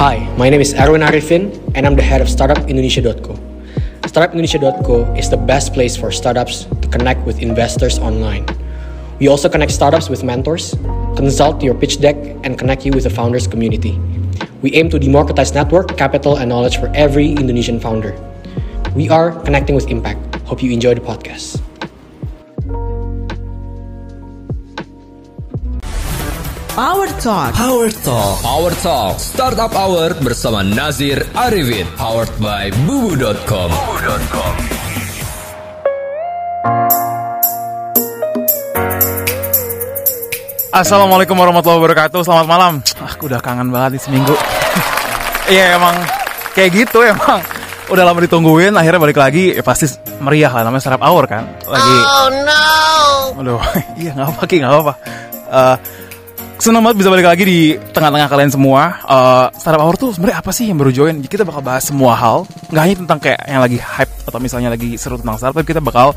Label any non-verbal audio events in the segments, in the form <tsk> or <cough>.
Hi, my name is Erwin Arifin, and I'm the head of StartupIndonesia.co. StartupIndonesia.co is the best place for startups to connect with investors online. We also connect startups with mentors, consult your pitch deck, and connect you with the founders community. We aim to democratize network, capital, and knowledge for every Indonesian founder. We are connecting with impact. Hope you enjoy the podcast. Power Talk. Power Talk. Power Talk. Startup Hour bersama Nazir Arifin. Powered by bubu.com. Bubu.com. Assalamualaikum warahmatullahi wabarakatuh. Selamat malam. Aku udah kangen banget nih seminggu. <laughs> Iya emang kayak gitu emang. Udah lama ditungguin, akhirnya balik lagi. Ya pasti meriah lah namanya startup hour kan. Lagi. Oh no. Aduh, <laughs> iya nggak apa-apa, nggak apa-apa. Uh, senang banget bisa balik lagi di tengah-tengah kalian semua. Uh, startup hour tuh sebenarnya apa sih yang baru join? Kita bakal bahas semua hal, nggak hanya tentang kayak yang lagi hype atau misalnya lagi seru tentang startup, tapi kita bakal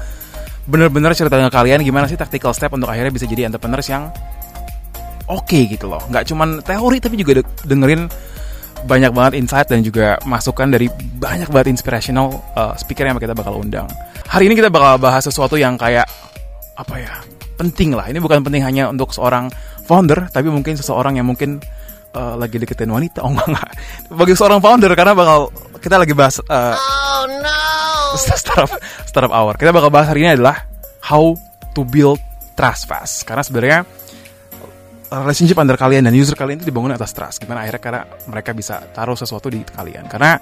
bener-bener cerita dengan kalian gimana sih tactical step untuk akhirnya bisa jadi entrepreneurs yang oke okay gitu loh. Nggak cuman teori tapi juga dengerin banyak banget insight dan juga masukan dari banyak banget inspirational uh, speaker yang kita bakal undang. Hari ini kita bakal bahas sesuatu yang kayak apa ya penting lah. Ini bukan penting hanya untuk seorang founder, tapi mungkin seseorang yang mungkin uh, lagi deketin wanita. Oh enggak enggak. Bagi seorang founder karena bakal kita lagi bahas uh, oh no <laughs> startup startup hour. Kita bakal bahas hari ini adalah how to build trust fast. Karena sebenarnya relationship antara kalian dan user kalian itu dibangun atas trust. Gimana akhirnya karena mereka bisa taruh sesuatu di kalian. Karena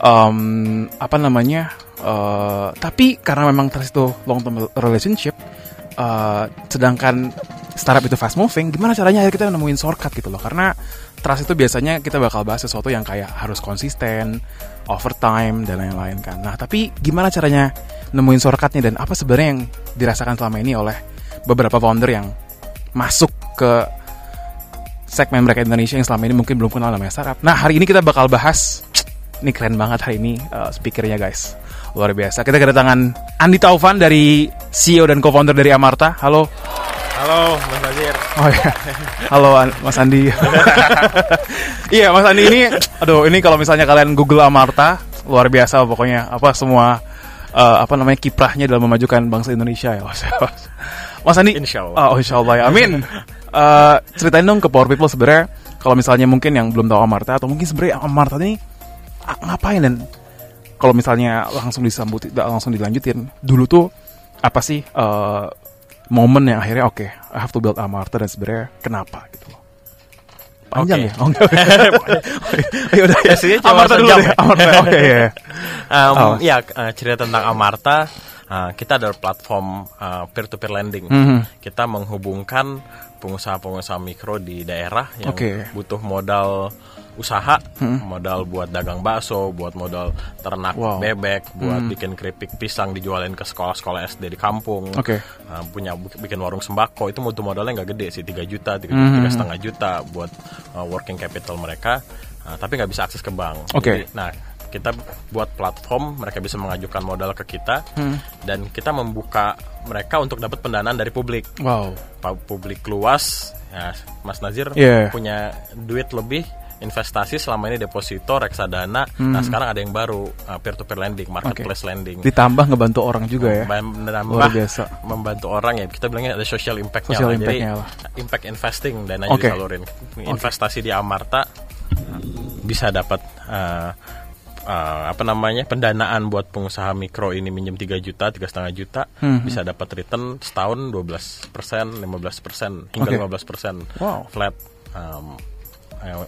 um, apa namanya? Uh, tapi karena memang trust itu long term relationship, uh, sedangkan startup itu fast moving, gimana caranya kita nemuin shortcut gitu loh? Karena trust itu biasanya kita bakal bahas sesuatu yang kayak harus konsisten, overtime dan lain-lain kan. Nah, tapi gimana caranya nemuin shortcutnya dan apa sebenarnya yang dirasakan selama ini oleh beberapa founder yang masuk ke segmen mereka Indonesia yang selama ini mungkin belum kenal namanya startup. Nah, hari ini kita bakal bahas <tsk> ini keren banget hari ini uh, speakernya guys. Luar biasa. Kita kedatangan Andi Taufan dari CEO dan co-founder dari Amarta. Halo. Halo, Mas Nazir. Oh ya. Halo Mas Andi. <laughs> iya, Mas Andi ini aduh, ini kalau misalnya kalian Google Amarta, luar biasa pokoknya. Apa semua uh, apa namanya kiprahnya dalam memajukan bangsa Indonesia ya. Mas <laughs> Andi. Insya Allah. Oh, insya Allah ya. Amin. uh, <laughs> ceritain dong ke Power People sebenarnya kalau misalnya mungkin yang belum tahu Amarta atau mungkin sebenarnya Amarta ini ngapain dan kalau misalnya langsung disambut langsung dilanjutin dulu tuh apa sih uh, momen yang akhirnya oke okay, I have to build Amarta dan sebenarnya kenapa gitu loh panjang okay. ya oh enggak <laughs> ya udah ya Amarta dulu deh Amarta oke okay, ya <laughs> um, oh. ya uh, cerita tentang Amarta uh, kita adalah platform uh, peer to peer lending mm -hmm. kita menghubungkan pengusaha-pengusaha mikro di daerah yang okay. butuh modal usaha, hmm. modal buat dagang bakso, buat modal ternak wow. bebek, buat hmm. bikin keripik pisang dijualin ke sekolah-sekolah SD di kampung, okay. uh, punya bikin warung sembako itu mutu modalnya nggak gede sih 3 juta, tiga hmm. setengah juta buat uh, working capital mereka, uh, tapi nggak bisa akses ke bank. Okay. Jadi, nah kita buat platform mereka bisa mengajukan modal ke kita hmm. dan kita membuka mereka untuk dapat pendanaan dari publik. Wow. Publik luas, ya Mas Nazir yeah. punya duit lebih investasi selama ini deposito reksadana hmm. nah sekarang ada yang baru uh, peer to peer lending marketplace okay. lending ditambah ngebantu orang juga ya menambah Luar biasa. membantu orang ya kita bilangnya ada social impactnya social lah. Impact jadi lah. impact investing dananya okay. disalurin investasi okay. di Amarta bisa dapat uh, uh, apa namanya pendanaan buat pengusaha mikro ini minjem 3 juta tiga setengah juta hmm. bisa dapat return setahun 12 persen 15 persen hingga okay. 15 persen wow. flat um,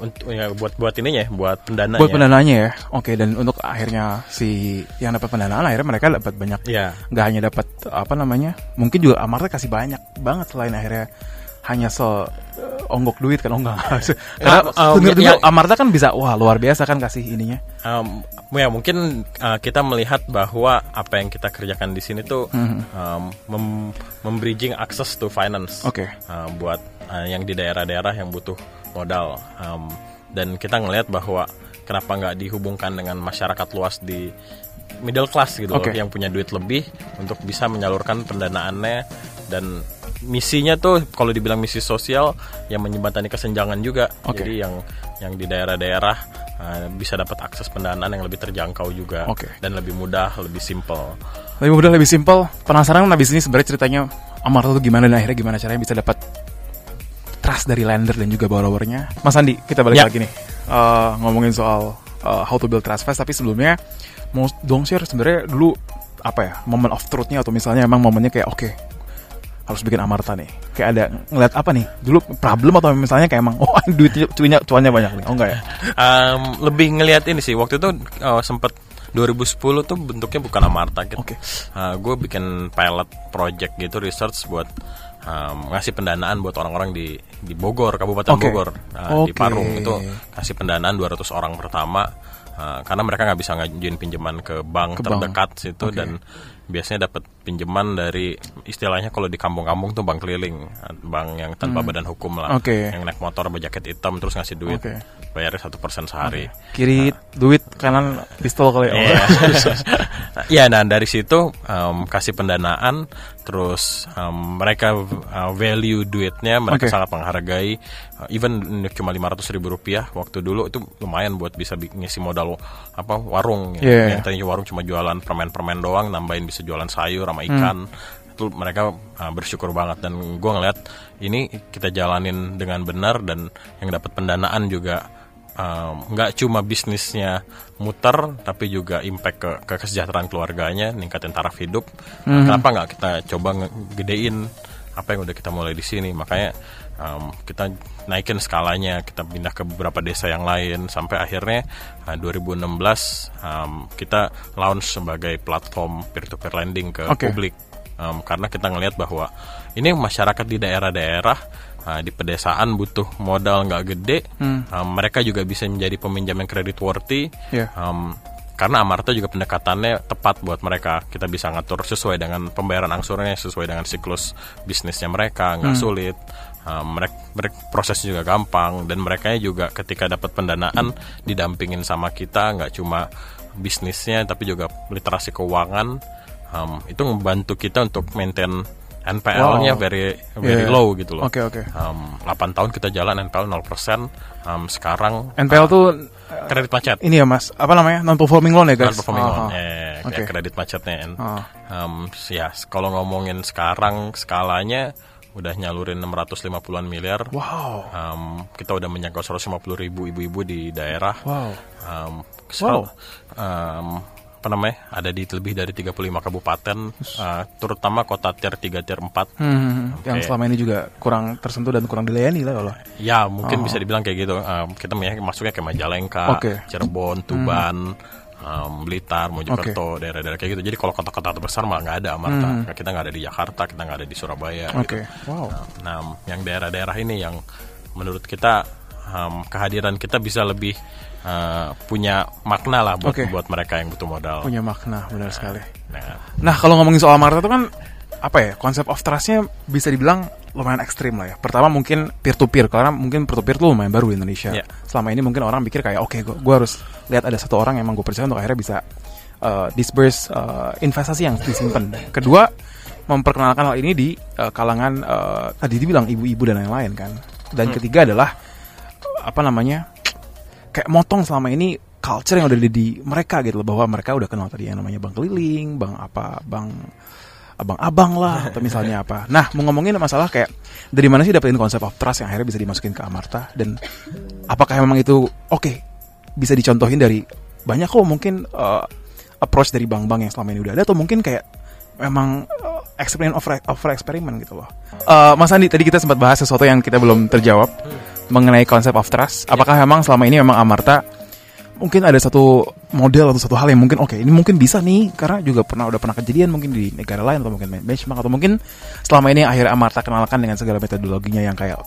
untuk ya buat buat ininya ya buat pendananya. Buat pendananya ya. Oke dan untuk akhirnya si yang dapat pendanaan akhirnya mereka dapat banyak. Ya nggak hanya dapat apa namanya mungkin juga Amarta kasih banyak banget selain akhirnya hanya se uh, onggok duit kan oh enggak <laughs> karena um, denger ya, Amarta kan bisa wah luar biasa kan kasih ininya. Um, ya mungkin uh, kita melihat bahwa apa yang kita kerjakan di sini tuh mm-hmm. um, mem membridging access to finance. Okay. uh, buat uh, yang di daerah-daerah yang butuh modal um, dan kita ngelihat bahwa kenapa nggak dihubungkan dengan masyarakat luas di middle class gitu okay. loh yang punya duit lebih untuk bisa menyalurkan pendanaannya dan misinya tuh kalau dibilang misi sosial yang menjembatani kesenjangan juga. Okay. Jadi yang yang di daerah-daerah uh, bisa dapat akses pendanaan yang lebih terjangkau juga okay. dan lebih mudah, lebih simple. Lebih mudah, lebih simple. Penasaran habis ini sebenarnya ceritanya Amarta tuh gimana dan akhirnya gimana caranya bisa dapat trust dari lender dan juga borrowernya. Mas Andi, kita balik ya. lagi nih uh, ngomongin soal uh, how to build trust fast. Tapi sebelumnya mau dong share sebenarnya dulu apa ya moment of truthnya atau misalnya emang momennya kayak oke okay, harus bikin Amarta nih. Kayak ada ngeliat apa nih? Dulu problem atau misalnya kayak emang <laughs> oh duitnya cuannya cuannya banyak nih. Oh enggak ya? Um, lebih ngeliat ini sih. Waktu itu uh, sempet 2010 tuh bentuknya bukan Amarta gitu. Okay. Uh, gue bikin pilot project gitu research buat um, ngasih pendanaan buat orang-orang di di Bogor, Kabupaten okay. Bogor, uh, okay. di Parung itu kasih pendanaan 200 orang pertama uh, karena mereka nggak bisa ngajuin pinjaman ke bank ke terdekat bank. situ okay. dan biasanya dapat pinjaman dari istilahnya kalau di kampung-kampung tuh bank keliling, bank yang tanpa hmm. badan hukum lah, okay. yang naik motor berjaket hitam terus ngasih duit, okay. bayar satu persen sehari. Okay. Kiri nah, duit, kanan pistol kali ya. Iya, <laughs> nah dari situ um, kasih pendanaan, terus um, mereka uh, value duitnya, mereka okay. sangat menghargai, uh, even cuma lima ratus ribu rupiah waktu dulu itu lumayan buat bisa ngisi modal apa warung, yeah. yang tadinya warung cuma jualan permen-permen doang, nambahin bisa jualan sayur sama ikan hmm. itu mereka uh, bersyukur banget dan gue ngeliat ini kita jalanin dengan benar dan yang dapat pendanaan juga nggak um, cuma bisnisnya muter tapi juga impact ke, ke kesejahteraan keluarganya ningkatin taraf hidup hmm. kenapa nggak kita coba gedein apa yang udah kita mulai di sini makanya um, kita naikin skalanya kita pindah ke beberapa desa yang lain sampai akhirnya uh, 2016 um, kita launch sebagai platform peer to peer lending ke okay. publik um, karena kita ngelihat bahwa ini masyarakat di daerah-daerah uh, di pedesaan butuh modal nggak gede hmm. um, mereka juga bisa menjadi peminjam yang kredit worthy yeah. um, karena Amarta juga pendekatannya tepat buat mereka kita bisa ngatur sesuai dengan pembayaran angsurnya sesuai dengan siklus bisnisnya mereka nggak hmm. sulit uh, mereka, mereka proses juga gampang dan mereka juga ketika dapat pendanaan didampingin sama kita nggak cuma bisnisnya tapi juga literasi keuangan um, itu membantu kita untuk maintain NPL-nya wow. very very yeah. low gitu loh. Oke okay, oke. Okay. Um, 8 tahun kita jalan NPL 0%. Um, sekarang NPL uh, tuh kredit macet. Ini ya Mas, apa namanya? Non performing loan ya guys. Non performing oh, loan. Oh. Eh, okay. ya, kredit macetnya. Oh. Um, ya kalau ngomongin sekarang skalanya udah nyalurin 650-an miliar. Wow. Um, kita udah menyangkau 150 ribu ibu-ibu di daerah. Wow. Um, wow. Um, apa namanya ada di lebih dari 35 kabupaten uh, terutama kota tier 3 tier 4 hmm, hmm, hmm. okay. yang selama ini juga kurang tersentuh dan kurang dilayani lah kalau ya mungkin oh. bisa dibilang kayak gitu uh, kita masuknya ke Majalengka okay. Cirebon Tuban hmm. um, Blitar Mojokerto okay. daerah-daerah kayak gitu jadi kalau kota-kota besar mah nggak ada Amarta hmm. kita nggak ada di Jakarta kita nggak ada di Surabaya okay. gitu. wow. nah, nah yang daerah-daerah ini yang menurut kita um, kehadiran kita bisa lebih uh, punya makna lah buat okay. buat mereka yang butuh modal. Punya makna benar nah, sekali. Nah, nah kalau ngomongin soal Marta itu kan apa ya konsep of trustnya bisa dibilang lumayan ekstrim lah ya. Pertama mungkin peer to peer karena mungkin peer to peer tuh lumayan baru di Indonesia. Yeah. Selama ini mungkin orang pikir kayak oke okay, gue harus lihat ada satu orang yang emang gue percaya untuk akhirnya bisa uh, disburse uh, investasi yang disimpan. Kedua memperkenalkan hal ini di uh, kalangan uh, tadi dibilang ibu-ibu dan lain-lain kan. Dan hmm. ketiga adalah apa namanya kayak motong selama ini culture yang udah di, di mereka gitu loh bahwa mereka udah kenal tadi yang namanya bang keliling, bang apa, bang abang-abang lah atau misalnya apa. Nah, mau ngomongin masalah kayak dari mana sih dapetin konsep of trust yang akhirnya bisa dimasukin ke Amarta dan apakah memang itu oke okay, bisa dicontohin dari banyak kok mungkin uh, approach dari bank-bank yang selama ini udah ada atau mungkin kayak memang uh, eksperimen over, over eksperimen gitu loh. Uh, Mas Andi tadi kita sempat bahas sesuatu yang kita belum terjawab mengenai konsep of trust. Apakah memang selama ini memang Amarta mungkin ada satu model atau satu hal yang mungkin oke okay, ini mungkin bisa nih karena juga pernah udah pernah kejadian mungkin di negara lain atau mungkin benchmark atau mungkin selama ini akhirnya Amarta kenalkan dengan segala metodologinya yang kayak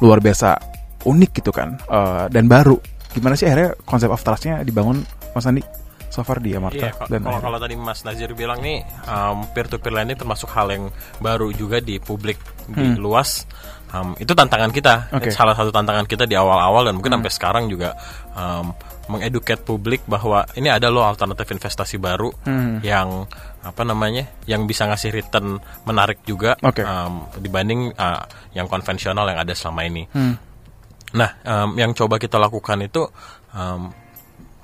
luar biasa unik gitu kan uh, dan baru gimana sih akhirnya konsep of trustnya dibangun Mas Andi so far di Amarta iya, dan kalau, kalau tadi Mas Nazir bilang nih um, peer to peer lending termasuk hal yang baru juga di publik di hmm. luas um, itu tantangan kita okay. salah satu tantangan kita di awal-awal dan mungkin hmm. sampai sekarang juga um, mengeduket publik bahwa ini ada loh alternatif investasi baru hmm. yang apa namanya yang bisa ngasih return menarik juga okay. um, dibanding uh, yang konvensional yang ada selama ini. Hmm. Nah, um, yang coba kita lakukan itu um,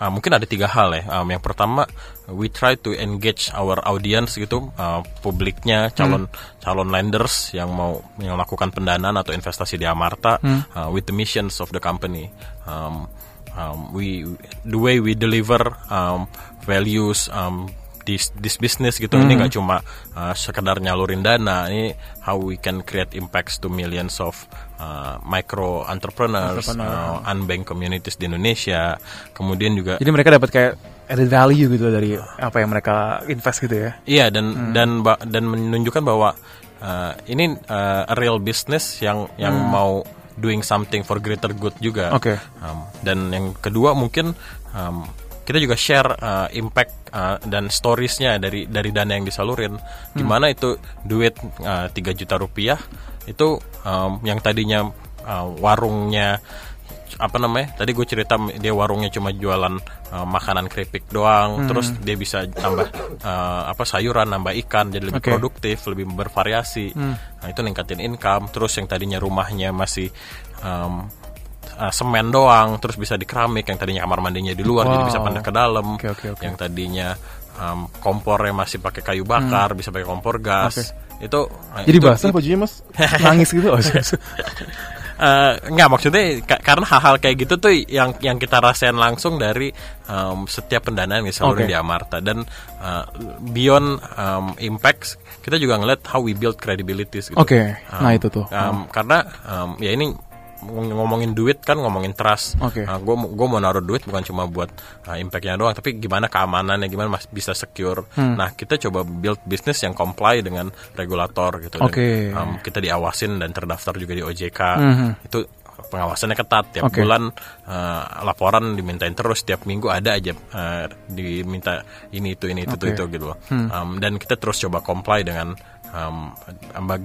uh, mungkin ada tiga hal ya. Um, yang pertama, we try to engage our audience gitu, uh, publiknya, calon hmm. calon lenders yang mau melakukan pendanaan atau investasi di Amarta hmm. uh, with the missions of the company. Um, um, we the way we deliver um, values um, this this business gitu mm. ini hmm. nggak cuma uh, sekedar nyalurin dana ini how we can create impacts to millions of uh, micro entrepreneurs Entrepreneur. uh, unbanked communities di Indonesia kemudian juga jadi mereka dapat kayak added value gitu dari apa yang mereka invest gitu ya iya dan mm. dan dan menunjukkan bahwa uh, ini uh, a real business yang yang mm. mau doing something for greater good juga. Oke. Okay. Um, dan yang kedua mungkin um, kita juga share uh, impact uh, dan storiesnya dari dari dana yang disalurin. Hmm. Gimana itu duit uh, 3 juta rupiah itu um, yang tadinya uh, warungnya apa namanya tadi gue cerita dia warungnya cuma jualan uh, makanan keripik doang hmm. terus dia bisa tambah uh, apa sayuran nambah ikan jadi lebih okay. produktif lebih bervariasi hmm. nah itu ningkatin income terus yang tadinya rumahnya masih um, uh, semen doang terus bisa di keramik yang tadinya kamar mandinya di luar wow. jadi bisa pindah ke dalam okay, okay, okay. yang tadinya um, kompornya masih pakai kayu bakar hmm. bisa pakai kompor gas okay. itu jadi itu, basah bajunya mas <laughs> nangis gitu oh, uh, nggak maksudnya karena hal-hal kayak gitu tuh yang yang kita rasain langsung dari um, setiap pendanaan yang selalu okay. di Amarta dan uh, beyond um, impacts kita juga ngeliat how we build credibility gitu. Oke, okay. nah itu tuh. Um, Karena um, ya ini ngomongin duit kan ngomongin trust. Okay. Nah, gue gue mau naruh duit bukan cuma buat uh, impactnya doang, tapi gimana keamanannya, gimana mas bisa secure. Hmm. Nah kita coba build bisnis yang comply dengan regulator gitu. Oke. Okay. Um, kita diawasin dan terdaftar juga di OJK. Hmm. Itu pengawasannya ketat tiap okay. bulan uh, laporan dimintain terus tiap minggu ada aja uh, diminta ini itu ini itu okay. itu, itu gitu loh hmm. um, dan kita terus coba comply dengan um,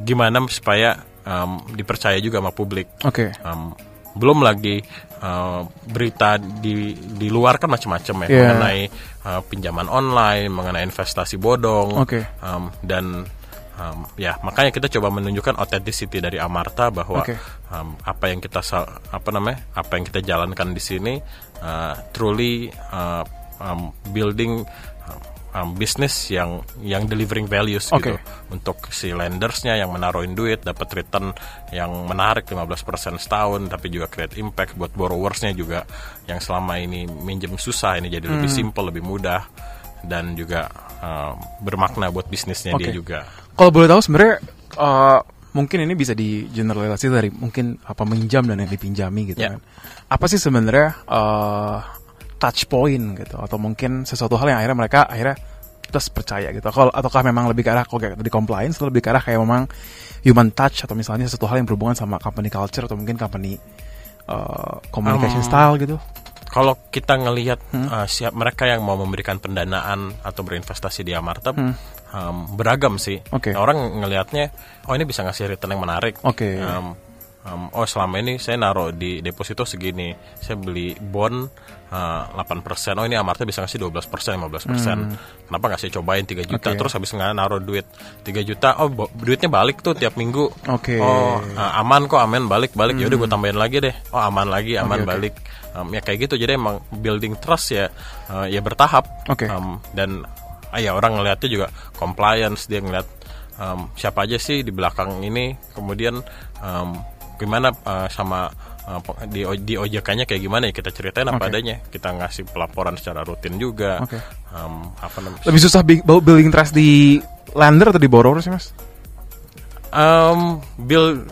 gimana supaya um, dipercaya juga sama publik. Oke. Okay. Um, belum lagi uh, berita di di luar kan macam-macam ya yeah. mengenai uh, pinjaman online, mengenai investasi bodong, okay. um, dan um, ya makanya kita coba menunjukkan authenticity dari Amarta bahwa okay. um, apa yang kita apa namanya apa yang kita jalankan di sini uh, truly uh, um, building um, bisnis yang yang delivering values okay. gitu untuk si lendersnya yang menaruhin duit dapat return yang menarik 15% setahun tapi juga create impact buat borrowersnya juga yang selama ini minjem susah ini jadi hmm. lebih simple lebih mudah dan juga uh, bermakna buat bisnisnya okay. dia juga. Kalau boleh tahu sebenarnya uh, mungkin ini bisa di generalisasi dari mungkin apa minjam dan yang dipinjami gitu yeah. kan. Apa sih sebenarnya uh, touch point gitu atau mungkin sesuatu hal yang akhirnya mereka akhirnya plus percaya gitu. Kalau ataukah memang lebih ke arah kalau kayak di compliance atau lebih ke arah kayak memang human touch atau misalnya sesuatu hal yang berhubungan sama company culture atau mungkin company uh, communication um, style gitu. Kalau kita ngelihat hmm. uh, siap mereka yang mau memberikan pendanaan atau berinvestasi di Amarta hmm. um, beragam sih. Okay. orang ngelihatnya oh ini bisa ngasih return yang menarik. Okay. Um, um, oh selama ini saya naruh di deposito segini. Saya beli bond uh, 8% oh ini Amarta bisa ngasih 12% 15% hmm. kenapa nggak saya cobain 3 juta? Okay. terus habis nggak naruh duit 3 juta oh duitnya balik tuh tiap minggu. Okay. oh uh, aman kok aman balik balik. Hmm. yaudah gue tambahin lagi deh. Oh aman lagi aman okay, balik. Um, ya kayak gitu. Jadi emang building trust ya uh, ya bertahap. Okay. um, dan uh, ya orang ngeliatnya juga compliance dia ngeliat um, siapa aja sih di belakang ini. Kemudian um, gimana uh, sama uh, di di OJK-nya kayak gimana ya kita ceritain apa okay. adanya. Kita ngasih pelaporan secara rutin juga. Okay. um, apa namanya? Lebih susah building trust di lender atau di borrower sih mas? Um, build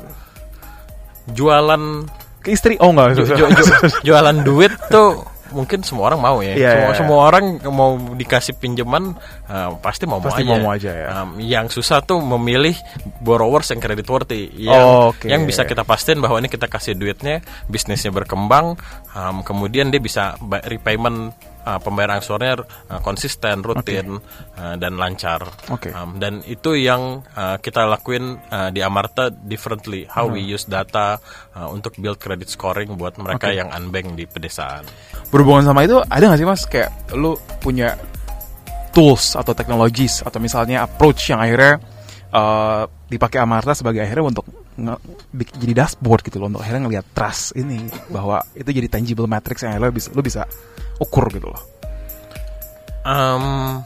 jualan ke istri? Oh enggak ju, ju, ju, <laughs> jualan duit tuh mungkin semua orang mau ya. Yeah, semua, yeah. semua orang mau dikasih pinjaman uh, pasti mau pasti mau mau aja ya. Um, yang susah tuh memilih borrowers yang credit worthy yang oh, okay. yang bisa kita pastiin bahwa ini kita kasih duitnya, bisnisnya berkembang, um, kemudian dia bisa repayment uh, pembayaran uh, konsisten, rutin okay. uh, dan lancar. Okay. Um, dan itu yang uh, kita lakuin uh, di Amarta differently. How hmm. we use data uh, untuk build credit scoring buat mereka okay. yang unbank di pedesaan. Berhubungan sama itu ada nggak sih mas kayak lu punya tools atau technologies atau misalnya approach yang akhirnya uh, dipakai Amarta sebagai akhirnya untuk jadi dashboard gitu loh untuk akhirnya ngelihat trust ini bahwa itu jadi tangible matrix yang lo bisa lo bisa ukur gitu loh? Um,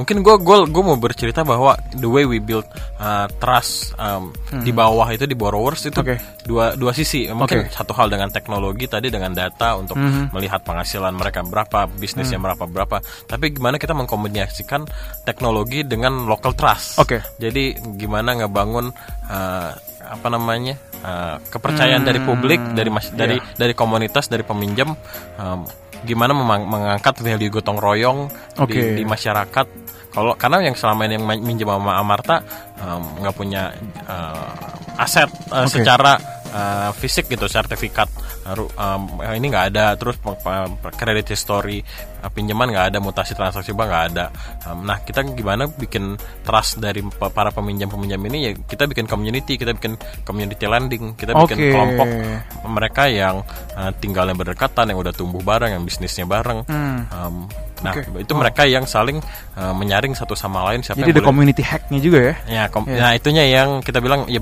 mungkin gue gue gue mau bercerita bahwa the way we build uh, trust um, hmm. di bawah itu di borrowers itu okay. dua dua sisi mungkin okay. satu hal dengan teknologi tadi dengan data untuk hmm. melihat penghasilan mereka berapa bisnisnya hmm. berapa berapa tapi gimana kita mengkombinasikan teknologi dengan local trust okay. jadi gimana ngebangun uh, apa namanya uh, kepercayaan hmm. dari publik dari mas yeah. dari dari komunitas dari peminjam um, gimana mengangkat value gotong royong okay. di, di masyarakat kalau karena yang selama ini yang minjem sama Amarta nggak um, punya uh, aset uh, okay. secara uh, fisik gitu sertifikat. Um, ini nggak ada. Terus kredit history uh, pinjaman nggak ada mutasi transaksi bank nggak ada. Um, nah kita gimana bikin trust dari para peminjam peminjam ini? Ya kita bikin community kita bikin community lending kita bikin okay. kelompok mereka yang uh, tinggalnya berdekatan yang udah tumbuh bareng yang bisnisnya bareng. Hmm. um, Nah, okay. itu oh. mereka yang saling uh, menyaring satu sama lain siapa Jadi yang ada boleh. community hacknya juga ya? Ya, kom- yeah. nah itunya yang kita bilang ya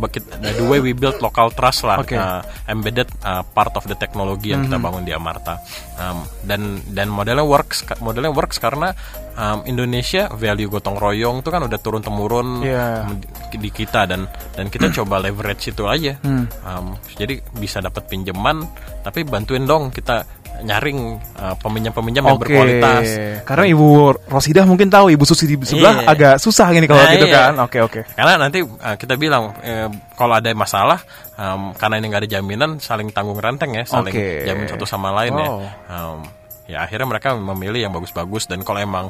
the way we build local trust lah, okay. uh, embedded uh, part of the technology yang mm -hmm. kita mhm. bangun di Amarta. Um, dan dan modelnya works, modelnya works karena um, Indonesia value gotong royong itu kan udah turun temurun yeah. di kita dan dan kita <clears throat> coba leverage itu aja. Mm. Um, jadi bisa dapat pinjaman, tapi bantuin dong kita nyaring uh, peminjam-peminjam yang berkualitas. Karena Ibu Rosidah mungkin tahu Ibu Susi di sebelah iya. agak susah gini kalau nah, gitu iya. kan. Oke oke. Karena nanti uh, kita bilang uh, kalau ada masalah um, karena ini nggak ada jaminan saling tanggung renteng ya, saling okay. jamin satu sama lain ya. oh. ya. Um, ya akhirnya mereka memilih yang bagus-bagus dan kalau emang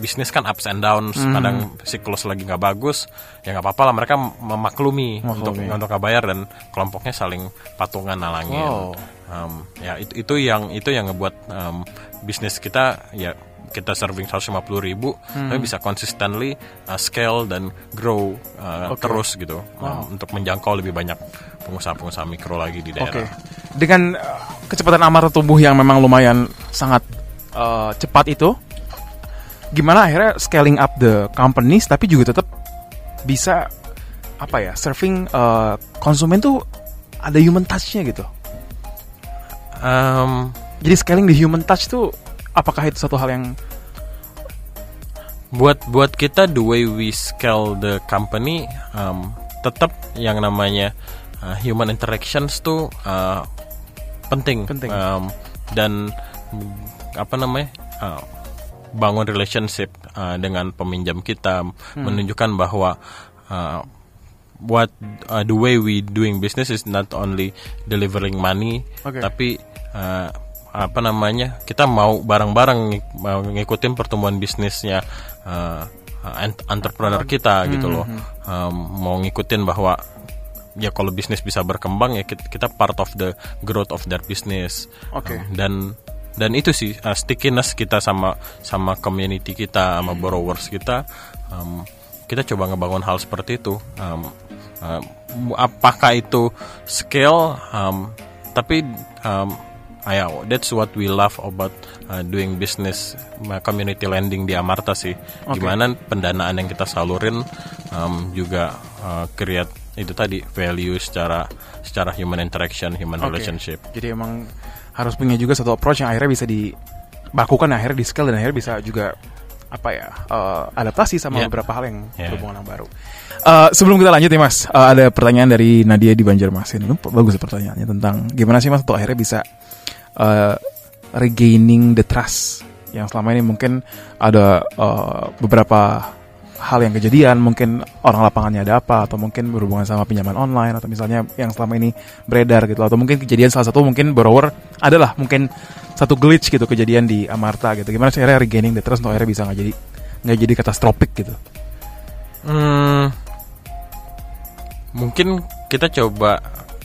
bisnis kan ups and downs hmm. kadang siklus lagi nggak bagus ya nggak apa-apa lah mereka memaklumi, memaklumi. untuk untuk nggak bayar dan kelompoknya saling patungan nalangin wow um, ya itu itu yang itu yang ngebuat um, bisnis kita ya kita serving 150 ribu hmm. tapi bisa consistently uh, scale dan grow uh, okay. terus gitu wow. um, untuk menjangkau lebih banyak pengusaha-pengusaha mikro lagi di daerah. Okay. Dengan uh, kecepatan amarta tumbuh yang memang lumayan sangat uh, cepat itu, gimana akhirnya scaling up the companies tapi juga tetap bisa apa ya serving uh, konsumen tuh ada human touchnya gitu. Um, Jadi scaling di human touch tuh apakah itu satu hal yang buat buat kita the way we scale the company um, tetap yang namanya uh, human interactions tuh uh, penting, penting. Um, dan apa namanya uh, bangun relationship uh, dengan peminjam kita hmm. menunjukkan bahwa uh, what uh, the way we doing business is not only delivering money okay. tapi uh, apa namanya kita mau bareng-bareng mau ngikutin pertumbuhan bisnisnya uh, entrepreneur kita hmm, gitu loh um, mau ngikutin bahwa ya kalau bisnis bisa berkembang ya kita, kita part of the growth of their business. Okay. um, dan dan itu sih uh, stickiness kita sama sama community kita sama borrowers kita. Um, kita coba ngebangun hal seperti itu. Um, um, apakah itu scale um, tapi um, yeah, that's what we love about uh, doing business uh, community lending di Amarta sih. Okay. Gimana pendanaan yang kita salurin um, juga uh, create itu tadi value secara secara human interaction, human okay. relationship. Jadi emang harus punya juga satu approach yang akhirnya bisa dibakukan, akhirnya di scale dan akhirnya bisa juga apa ya uh, adaptasi sama yeah. beberapa hal yang yeah. berhubungan yang baru. Uh, sebelum kita lanjut nih mas, uh, ada pertanyaan dari Nadia di Banjarmasin. Bagus pertanyaannya tentang gimana sih mas untuk akhirnya bisa uh, regaining the trust yang selama ini mungkin ada uh, beberapa hal yang kejadian mungkin orang lapangannya ada apa atau mungkin berhubungan sama pinjaman online atau misalnya yang selama ini beredar gitu atau mungkin kejadian salah satu mungkin borrower adalah mungkin satu glitch gitu kejadian di Amarta gitu gimana cara regaining the trust untuk akhirnya bisa nggak jadi nggak jadi katastrofik gitu hmm, mungkin kita coba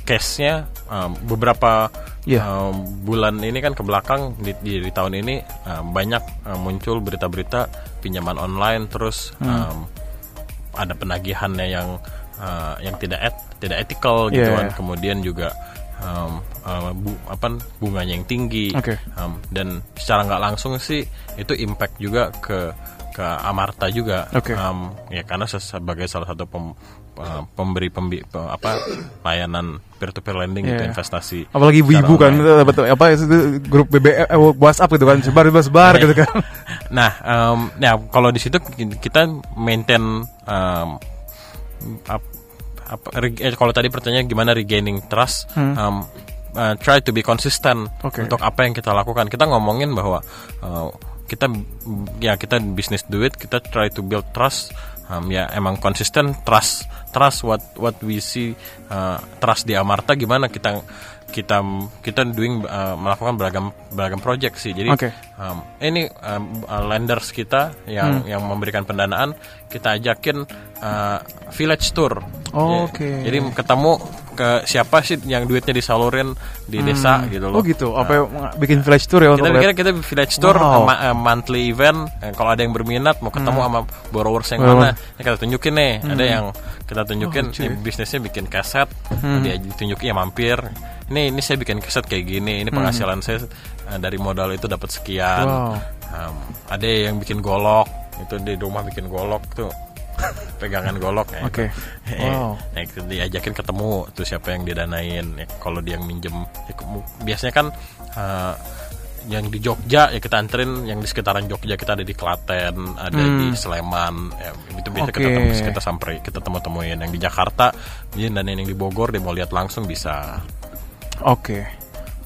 case-nya um, beberapa yeah. Iya. um, bulan ini kan ke belakang di, di, di tahun ini um, banyak um, muncul berita-berita pinjaman online terus hmm. um, ada penagihannya yang uh, yang tidak et, tidak etikal gitu yeah. kan kemudian juga um, uh, bu, apa bunganya yang tinggi okay. um, dan secara nggak langsung sih itu impact juga ke ke Amarta juga okay. um, ya karena sebagai salah satu pem, uh, pemberi pembi apa layanan peer to peer lending yeah. itu iya. investasi. Apalagi ibu-ibu kan betul apa itu grup BBM eh, WhatsApp gitu kan sebar sebar, sebar gitu kan. <laughs> Nah, um, ya kalau di situ kita maintain um, ap, ap, eh, kalau tadi pertanyaan gimana regaining trust hmm. um, uh, try to be consistent okay. untuk apa yang kita lakukan. Kita ngomongin bahwa uh, kita ya kita bisnis duit, kita try to build trust. Um, ya emang konsisten trust trust what what we see uh, trust di Amarta gimana kita kita kita doing uh, melakukan beragam beragam project sih. Jadi okay. um, ini um, uh, lenders kita yang hmm. yang memberikan pendanaan kita ajakin uh, village tour. Oh, Oke. Okay. Jadi ketemu ke siapa sih yang duitnya disalurin di hmm. desa gitu loh. Oh gitu. Apa nah, bikin village tour ya kita bikin kita village tour wow. uh, monthly event. Uh, kalau ada yang berminat mau ketemu hmm. sama borrowers yang mana, ya kita tunjukin nih. Hmm. Ada yang kita tunjukin oh, nih, bisnisnya bikin kaset, hmm. dia ditunjukin ya mampir ini ini saya bikin keset kayak gini ini hmm. penghasilan hmm. saya uh, dari modal itu dapat sekian wow. um, ada yang bikin golok itu di rumah bikin golok tuh <laughs> pegangan golok ya. Oke. Okay. <laughs> Wow. Nah, itu diajakin ketemu tuh siapa yang didanain ya, kalau dia yang minjem ya, biasanya kan uh, yang di Jogja ya kita anterin yang di sekitaran Jogja kita ada di Klaten ada hmm. di Sleman ya, itu bisa okay. kita kita sampai kita temu temuin yang di Jakarta dan yang di Bogor dia mau lihat langsung bisa Oke. Okay.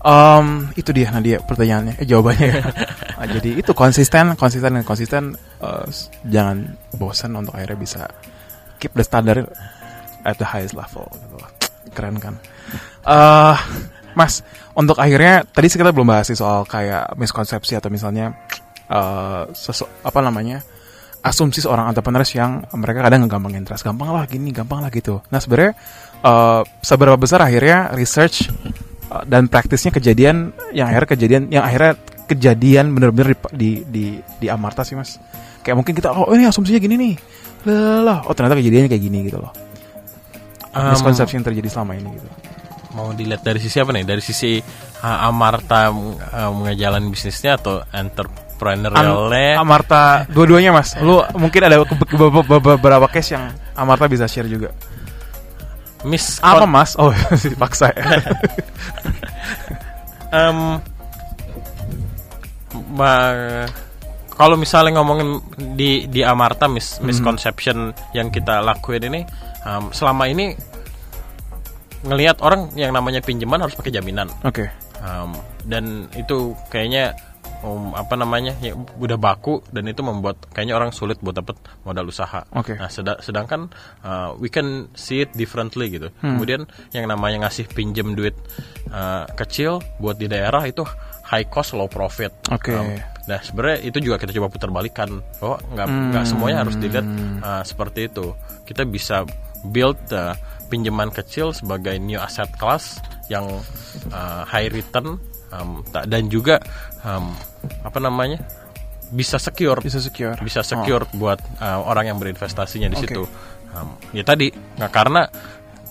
Um, itu dia Nadia pertanyaannya, eh, jawabannya. <laughs> nah, jadi itu konsisten, konsisten dan konsisten. Uh, jangan bosan untuk akhirnya bisa keep the standard at the highest level. Gitu. Keren kan? Uh, mas, untuk akhirnya tadi kita belum bahas sih soal kayak miskonsepsi atau misalnya uh, sesu, apa namanya asumsi seorang entrepreneur yang mereka kadang ngegampangin trust, gampang lah gini, gampang lah gitu. Nah sebenarnya uh, seberapa besar akhirnya research dan praktisnya kejadian yang akhirnya kejadian yang akhirnya kejadian bener-bener di, di di Amarta sih mas. Kayak mungkin kita oh ini asumsinya gini nih. Lah oh ternyata kejadiannya kayak gini gitu loh. Um, miskonsepsi yang terjadi selama ini gitu. mau dilihat dari sisi apa nih? Dari sisi uh, Amarta uh, mengejalan bisnisnya atau entrepreneurialnya? Am Amarta dua-duanya mas. Lu mungkin ada beberapa case yang Amarta bisa share juga Miss apa mas? Oh <laughs> paksa ya. <laughs> um, kalau misalnya ngomongin di di Amarta mis misconception mm-hmm. yang kita lakuin ini um, selama ini ngelihat orang yang namanya pinjaman harus pakai jaminan. Oke. Okay. Um, dan itu kayaknya um, apa namanya ya udah baku dan itu membuat kayaknya orang sulit buat dapat modal usaha. Okay. Nah, sed sedangkan uh, we can see it differently gitu. Hmm. Kemudian yang namanya ngasih pinjem duit uh, kecil buat di daerah itu high cost low profit. Oke. Okay. Um, nah sebenarnya itu juga kita coba putar balikan bahwa nggak nggak hmm. semuanya harus dilihat uh, seperti itu. Kita bisa build uh, pinjaman kecil sebagai new asset class yang uh, high return um, dan juga um, apa namanya? Bisa secure. Bisa secure. Bisa secure oh. buat uh, orang yang berinvestasinya di okay. situ. Um, ya tadi nggak karena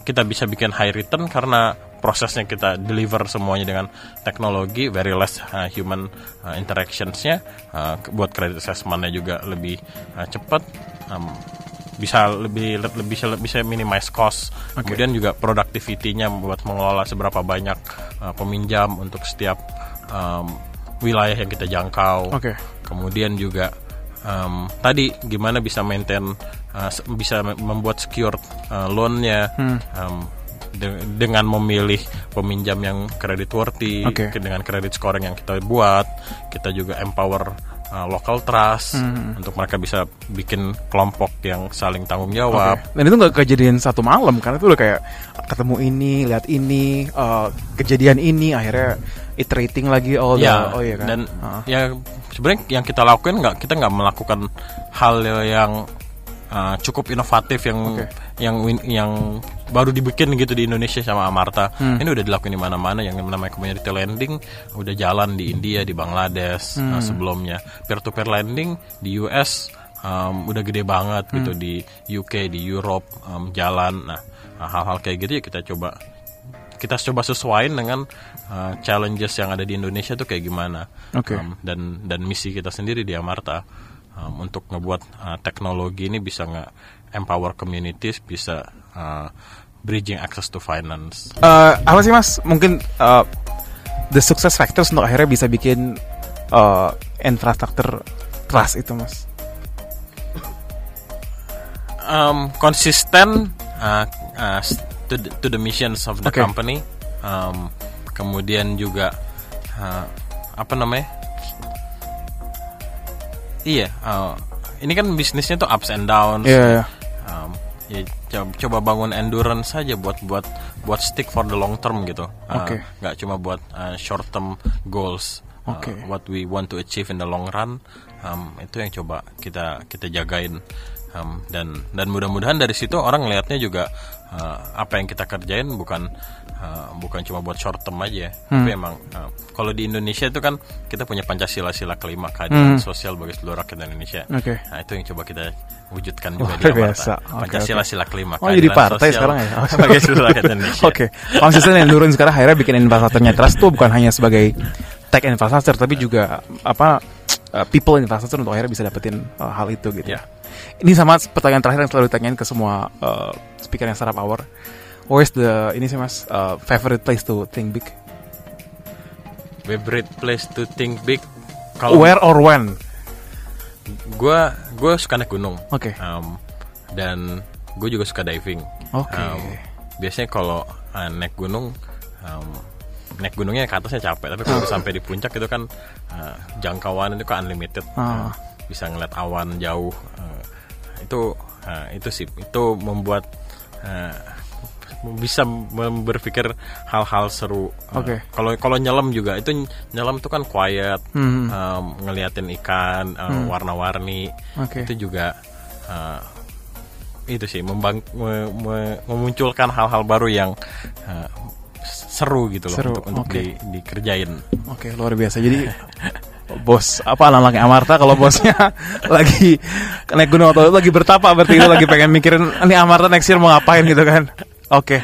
kita bisa bikin high return karena prosesnya kita deliver semuanya dengan teknologi very less uh, human uh, interactionsnya uh, buat credit assessmentnya juga lebih uh, cepat. Um, bisa lebih lebih bisa bisa minimize cost okay. kemudian juga productivity-nya buat mengelola seberapa banyak uh, peminjam untuk setiap um, wilayah yang kita jangkau. Okay. Kemudian juga um, tadi gimana bisa maintain uh, bisa membuat secure uh, loannya hmm. um, de dengan memilih peminjam yang credit worthy okay. dengan credit scoring yang kita buat kita juga empower uh, local trust hmm. untuk mereka bisa bikin kelompok yang saling tanggung jawab. Okay. Dan itu nggak kejadian satu malam karena itu udah kayak ketemu ini, lihat ini, uh, kejadian ini, akhirnya iterating lagi all ya, the, oh iya kan. Dan uh. ya sebenarnya yang kita lakukan nggak kita nggak melakukan hal yang uh, cukup inovatif yang okay. yang yang baru dibikin gitu di Indonesia sama Amarta. Hmm. Ini udah dilakuin di mana-mana yang namanya community lending udah jalan di India, di Bangladesh hmm. uh, sebelumnya. Peer to peer lending di US um, udah gede banget gitu. hmm. gitu di UK, di Europe um, jalan. Nah, hal-hal kayak gitu ya kita coba kita coba sesuaiin dengan uh, challenges yang ada di Indonesia tuh kayak gimana. Okay. Um, dan dan misi kita sendiri di Amarta um, untuk ngebuat uh, teknologi ini bisa nggak empower communities bisa uh, bridging access to finance. Uh, apa sih mas? Mungkin uh, the success factors untuk akhirnya bisa bikin uh, infrastruktur trust itu mas? Um, konsisten uh, uh, to, the, to the missions of the okay. company. Um, kemudian juga uh, apa namanya? Iya, uh, ini kan bisnisnya tuh ups and downs. Yeah, yeah. Um, ya coba, coba bangun endurance saja buat buat buat stick for the long term gitu. Uh, okay. Gak cuma buat uh, short term goals. Okay. Uh, what we want to achieve in the long run. Um, itu yang coba kita kita jagain. Um, dan dan mudah-mudahan dari situ orang ngelihatnya juga uh, apa yang kita kerjain bukan uh, bukan cuma buat short term aja, hmm. tapi emang uh, kalau di Indonesia itu kan kita punya Pancasila sila kelima keadilan hmm. sosial bagi seluruh rakyat Indonesia. Okay. Nah itu yang coba kita wujudkan juga di Amarta. Okay, Pancasila okay. sila kelima. Oh jadi partai sekarang ya? <laughs> sebagai seluruh rakyat Indonesia. Oke, okay. konsisten yang turun sekarang akhirnya bikin infrastrukturnya trust tuh bukan hanya sebagai tech infrastructure tapi juga apa uh, people infrastructure untuk akhirnya bisa dapetin uh, hal itu gitu. Yeah. Ini sama pertanyaan terakhir yang selalu ditanyain ke semua uh, speaker yang startup hour. Where's the ini sih mas uh, favorite place to think big? Favorite place to think big? Kalau where or when? Gue gue suka naik gunung. Oke. Okay. Um, dan gue juga suka diving. Oke. Okay. Um, biasanya kalau uh, naik gunung um, naik gunungnya ke atasnya capek tapi kalau sampai di puncak itu kan uh, jangkauan itu kan unlimited uh. Uh, bisa ngeliat awan jauh uh, itu uh, itu sih itu membuat uh, bisa berpikir hal-hal seru. Oke. Okay. Kalau kalau nyelam juga itu nyelam itu kan quiet, hmm. um, ngeliatin ikan um, hmm. warna-warni. Okay. Itu juga uh, itu sih membang, me, me, memunculkan hal-hal baru yang uh, seru gitu loh seru. untuk untuk okay. di, dikerjain. Oke, okay, luar biasa. Jadi <laughs> bos apa anaknya Amarta kalau bosnya <laughs> lagi naik gunung atau lagi bertapa berarti itu lagi pengen mikirin ini Amarta next year mau ngapain gitu kan. Oke. Okay.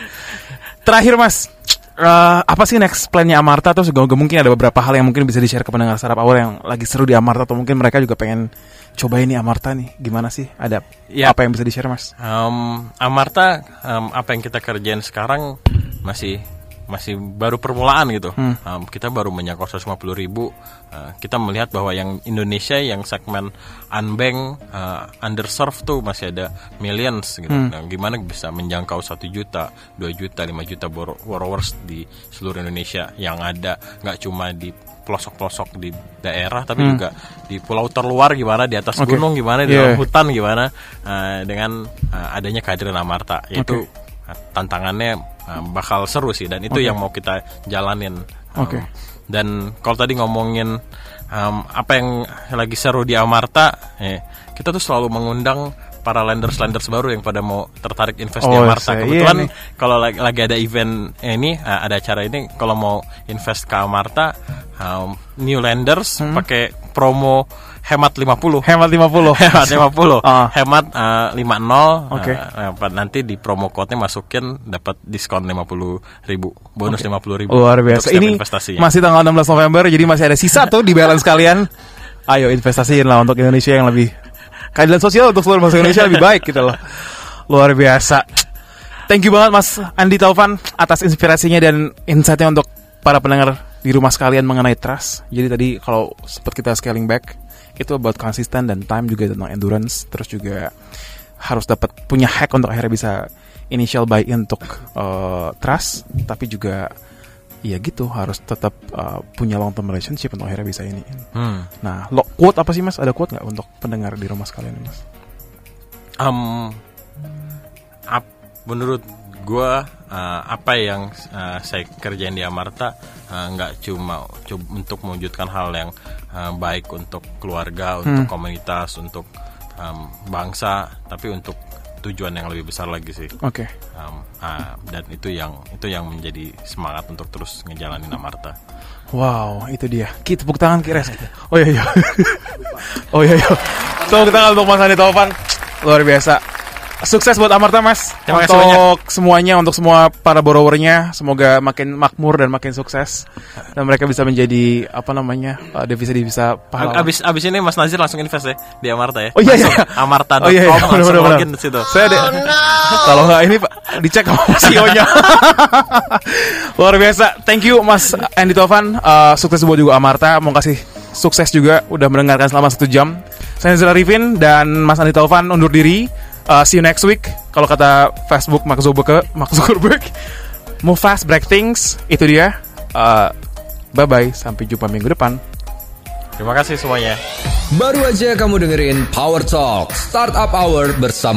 Terakhir Mas, uh, apa sih next plannya Amarta atau segala mungkin ada beberapa hal yang mungkin bisa di-share ke pendengar startup awal yang lagi seru di Amarta atau mungkin mereka juga pengen coba ini Amarta nih gimana sih ada ya. apa yang bisa di-share Mas? Um, Amarta um, apa yang kita kerjain sekarang masih masih baru permulaan gitu. Hmm. Um, kita baru menyangkut 150 ribu. Uh, kita melihat bahwa yang Indonesia yang segmen unbank, uh, underserved tuh masih ada millions gitu. Hmm. Nah, gimana bisa menjangkau satu juta, 2 juta, 5 juta borrowers di seluruh Indonesia yang ada nggak cuma di pelosok-pelosok di daerah tapi hmm. juga di pulau terluar gimana di atas okay. gunung gimana di yeah. hutan gimana uh, dengan uh, adanya kehadiran Amarta yaitu okay tantangannya uh, bakal seru sih dan itu okay. yang mau kita jalanin. Um, Oke. Okay. Dan kalau tadi ngomongin um, apa yang lagi seru di Amarta, eh, kita tuh selalu mengundang para lenders-lenders baru yang pada mau tertarik invest oh, di Amarta. Kebetulan iya kalau lagi, lagi ada event ini, uh, ada acara ini, kalau mau invest ke Amarta, um, new lenders hmm. pakai promo hemat 50 hemat 50 <laughs> hemat 50 uh. <laughs> hemat uh, 50 oke. Okay. uh, nanti di promo code-nya masukin dapat diskon 50 ribu bonus okay. 50 ribu luar biasa. ini investasi. masih tanggal 16 November jadi masih ada sisa tuh di balance kalian. <laughs> Ayo investasiin lah untuk Indonesia yang lebih keadilan sosial untuk seluruh masyarakat Indonesia lebih baik gitu loh. Luar biasa. Thank you banget Mas Andi Taufan atas inspirasinya dan insightnya untuk para pendengar di rumah sekalian mengenai trust. Jadi tadi kalau sempat kita scaling back itu about konsisten dan time juga tentang endurance terus juga harus dapat punya hack untuk akhirnya bisa initial buy in untuk uh, trust tapi juga ya gitu harus tetap uh, punya long term relationship untuk akhirnya bisa ini. Hmm. Nah, lo, quote apa sih mas? Ada quote nggak untuk pendengar di rumah sekalian mas? Um, ap, menurut gue uh, apa yang uh, saya kerjain di Amarta nggak uh, cuma untuk mewujudkan hal yang uh, baik untuk keluarga, untuk hmm. komunitas, untuk um, bangsa, tapi untuk tujuan yang lebih besar lagi sih. Oke. Okay. Um, uh, dan itu yang itu yang menjadi semangat untuk terus ngejalanin Amarta. Wow, itu dia. Kita tepuk tangan Kires. Oh iya iya. <laughs> oh iya iya. Tepuk tangan untuk Mas Andi Taufan. Luar biasa. Sukses buat Amarta Mas. Terima kasih untuk semuanya, untuk semua para borrowernya, semoga makin makmur dan makin sukses dan mereka bisa menjadi apa namanya uh, devisa devisa pahala. Abis abis ini Mas Nazir langsung invest ya di Amarta ya. Oh iya iya. Amarta.com oh, iya, iya. bener, login di situ. Saya deh. Oh, no. <laughs> Kalau nggak ini Pak dicek sama CEO-nya. <laughs> Luar biasa. Thank you Mas Andy Tovan. Uh, sukses buat juga Amarta. Mau kasih sukses juga udah mendengarkan selama satu jam. Saya Nazir Arifin dan Mas Andi Taufan undur diri. Uh, see you next week. Kalau kata Facebook Mark Zuckerberg, Mark Zuckerberg, move fast, break things. Itu dia. Uh, bye bye. Sampai jumpa minggu depan. Terima kasih semuanya. Baru aja kamu dengerin Power Talk Startup Hour bersama